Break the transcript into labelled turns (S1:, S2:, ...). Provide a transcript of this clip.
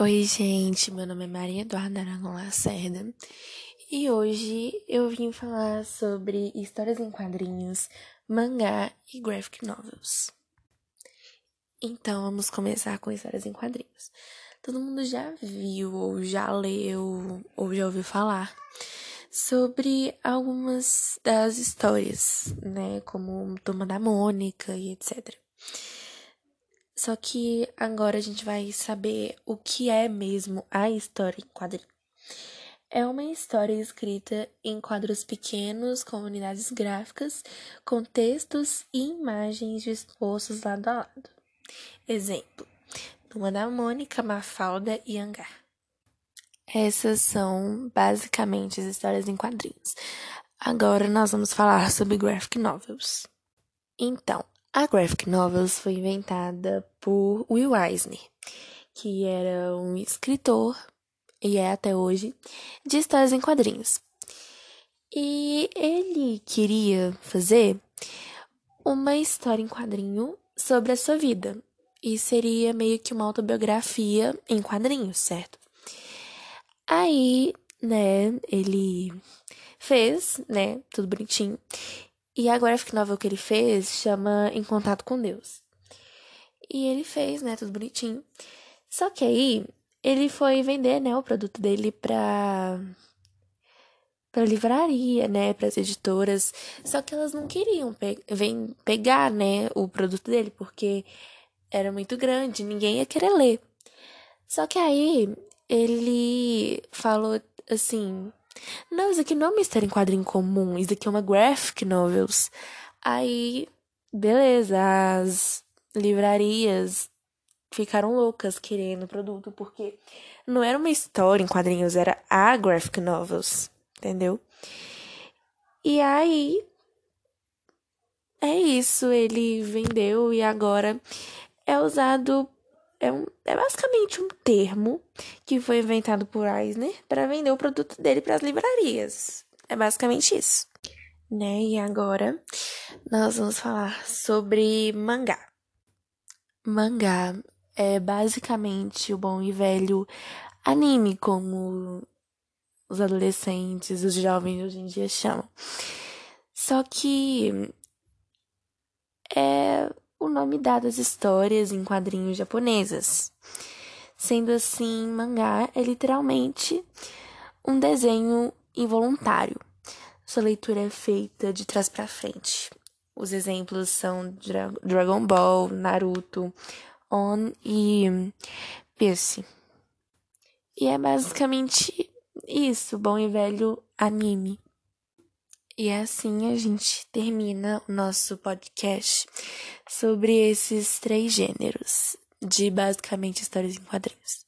S1: Oi, gente, meu nome é Maria Eduarda Aragão Lacerda e hoje eu vim falar sobre histórias em quadrinhos, mangá e graphic novels. Então, vamos começar com histórias em quadrinhos. Todo mundo já viu, ou já leu, ou já ouviu falar sobre algumas das histórias, né? Como Turma da Mônica e etc. Só que agora a gente vai saber o que é mesmo a história em quadrinho. É uma história escrita em quadros pequenos, com unidades gráficas, com textos e imagens dispostos lado a lado. Exemplo: Turma da Mônica, Mafalda e Hangar. Essas são basicamente as histórias em quadrinhos. Agora nós vamos falar sobre graphic novels. Então, a graphic novels foi inventada por Will Eisner, que era um escritor e é até hoje de histórias em quadrinhos. E ele queria fazer uma história em quadrinho sobre a sua vida. E seria meio que uma autobiografia em quadrinhos, certo? Aí, né, ele fez, né, tudo bonitinho. E a graphic novel que ele fez chama Em Contato com Deus. E ele fez, né, tudo bonitinho. Só que aí ele foi vender, né, o produto dele pra para livraria, né, para as editoras. Só que elas não queriam pe vem pegar, né, o produto dele porque era muito grande, ninguém ia querer ler. Só que aí ele falou assim: não, isso aqui não é uma história em quadrinho comum, isso aqui é uma graphic novels. Aí, beleza, as livrarias ficaram loucas querendo o produto, porque não era uma história em quadrinhos, era a graphic novels, entendeu? E aí, é isso, ele vendeu e agora é usado é, um, é basicamente um termo que foi inventado por Eisner para vender o produto dele para as livrarias. É basicamente isso. Né? E agora nós vamos falar sobre mangá. Mangá é basicamente o bom e velho anime, como os adolescentes, os jovens hoje em dia chamam. Só que é o nome dado às histórias em quadrinhos japonesas. Sendo assim, mangá é literalmente um desenho involuntário. Sua leitura é feita de trás para frente. Os exemplos são Dra Dragon Ball, Naruto, On e Pierce. E é basicamente isso, bom e velho anime. E assim a gente termina o nosso podcast sobre esses três gêneros de basicamente histórias em quadrinhos.